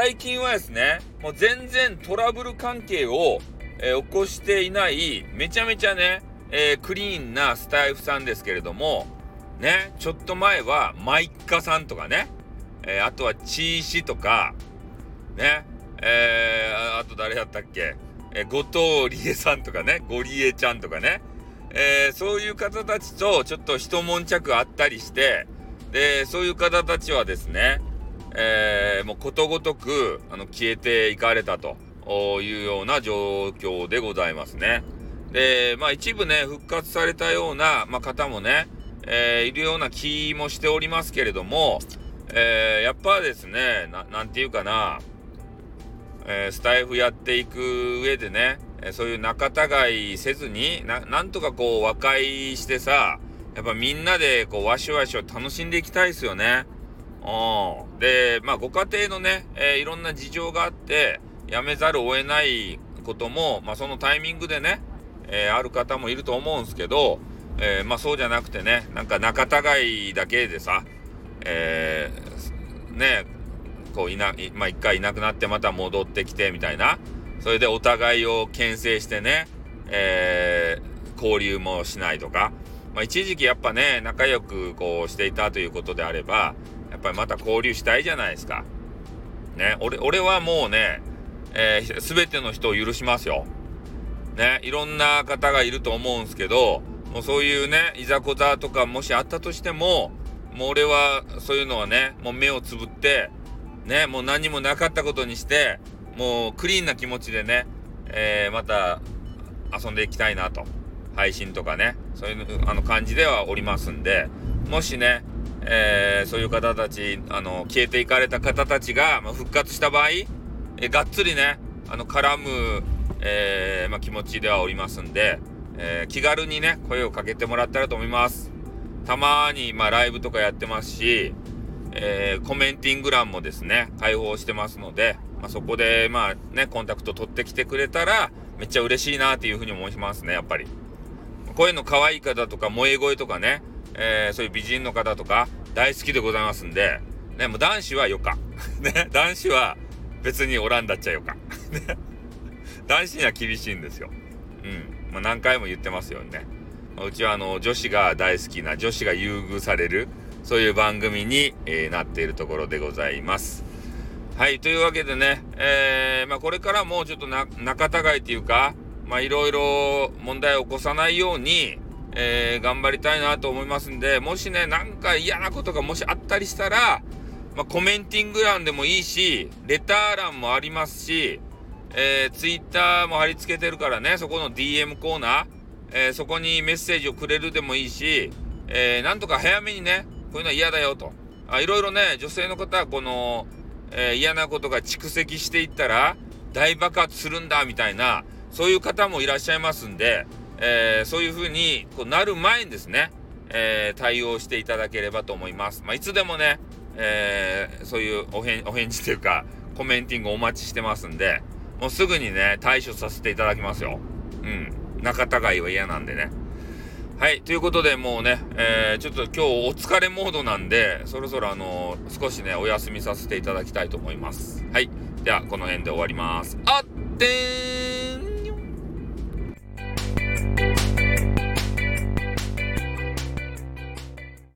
最近はですね、もう全然トラブル関係を、えー、起こしていない、めちゃめちゃね、えー、クリーンなスタイフさんですけれども、ね、ちょっと前はマイカさんとかね、えー、あとはチーシとか、ね、えー、あと誰だったっけ、え、後藤理恵さんとかね、ゴリエちゃんとかね、え、そういう方たちとちょっと一悶着あったりして、で、そういう方たちはですね、えー、もうことごとくあの消えていかれたというような状況でございますね。で、まあ一部ね、復活されたような、まあ、方もね、えー、いるような気もしておりますけれども、えー、やっぱですね、ななんていうかな、え、スタイフやっていく上でね、そういう仲違いせずにな、なんとかこう和解してさ、やっぱみんなでこうわしわしを楽しんでいきたいですよね。うん。で、まあご家庭のね、えー、いろんな事情があって、やめざるを得ないことも、まあそのタイミングでね、えー、ある方もいると思うんですけど、えー、まあそうじゃなくてね、なんか仲違いだけでさ、えー、ね、こういな、まあ一回いなくなってまた戻ってきてみたいな、それでお互いを牽制してね、えー、交流もしないとか、まあ、一時期やっぱね、仲良くこうしていたということであれば、やっぱりまた交流したいじゃないですか。ね、俺、俺はもうね、えー、全ての人を許しますよ。ね、いろんな方がいると思うんですけど、もうそういうね、いざこざとかもしあったとしても、もう俺はそういうのはね、もう目をつぶって、ね、もう何もなかったことにして、もうクリーンな気持ちでね、えー、また遊んでいきたいなと。配信とかね、そういうあの感じではおりますんで、もしね、えー、そういう方たち、あの、消えていかれた方たちが、まあ、復活した場合、えがっつりね、あの、絡む、えー、まあ、気持ちではおりますんで、えー、気軽にね、声をかけてもらったらと思います。たまに、まあ、ライブとかやってますし、えー、コメンティング欄もですね、開放してますので、まあ、そこで、まあね、コンタクト取ってきてくれたら、めっちゃ嬉しいなっていうふうに思いますね、やっぱり。声の可愛い方とか、萌え声とかね、えー、そういう美人の方とか、大好きでございますんで、ね、もう男子はよか。ね、男子は別におらんだっちゃよか。ね、男子には厳しいんですよ。うん。まあ、何回も言ってますよね。まあ、うちはあの、女子が大好きな、女子が優遇される、そういう番組に、えー、なっているところでございます。はい、というわけでね、えー、まあ、これからもちょっと仲違いっていうか、まあいろいろ問題を起こさないように、えー、頑張りたいなと思いますんで、もしね、なんか嫌なことがもしあったりしたら、まあ、コメンティング欄でもいいし、レター欄もありますし、えー、ツイッターも貼り付けてるからね、そこの DM コーナー、えー、そこにメッセージをくれるでもいいし、えー、なんとか早めにね、こういうのは嫌だよと。あいろいろね、女性の方はこの、えー、嫌なことが蓄積していったら、大爆発するんだ、みたいな、そういう方もいらっしゃいますんで、えー、そういうふうにこうなる前にですね、えー、対応していただければと思います。まあ、いつでもね、えー、そういうお返事というか、コメンティングお待ちしてますんで、もうすぐにね、対処させていただきますよ。うん。仲違いは嫌なんでね。はい。ということで、もうね、えー、ちょっと今日お疲れモードなんで、そろそろあのー、少しね、お休みさせていただきたいと思います。はい。では、この辺で終わります。あってー